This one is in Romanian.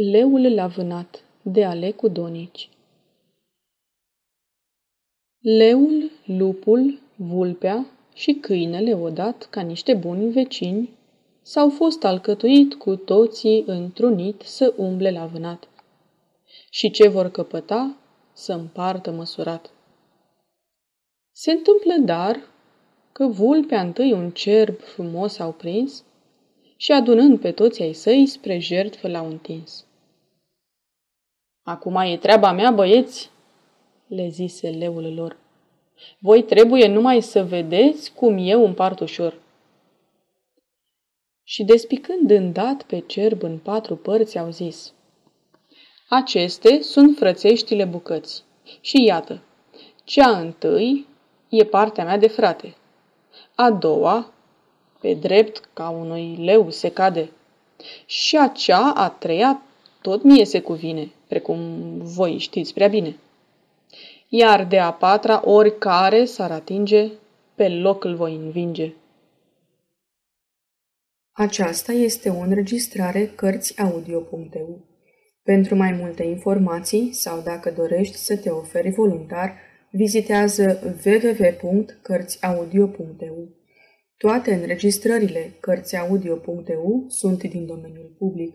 Leul la vânat de Alecu Donici Leul, lupul, vulpea și câinele odată, ca niște buni vecini, s-au fost alcătuit cu toții întrunit să umble la vânat. Și ce vor căpăta, să împartă măsurat. Se întâmplă dar că vulpea întâi un cerb frumos au prins și adunând pe toți ai săi spre jertfă l-au întins. Acum e treaba mea, băieți, le zise leul lor. Voi trebuie numai să vedeți cum eu împart ușor. Și despicând îndat pe cerb în patru părți, au zis, Aceste sunt frățeștile bucăți. Și iată, cea întâi e partea mea de frate. A doua, pe drept ca unui leu se cade. Și acea, a treia, tot mie se cuvine, precum voi știți prea bine. Iar de a patra, oricare s-ar atinge, pe loc îl voi învinge. Aceasta este o înregistrare Cărțiaudio.eu. Pentru mai multe informații sau dacă dorești să te oferi voluntar, vizitează www.cărțiaudio.eu. Toate înregistrările Cărțiaudio.eu sunt din domeniul public.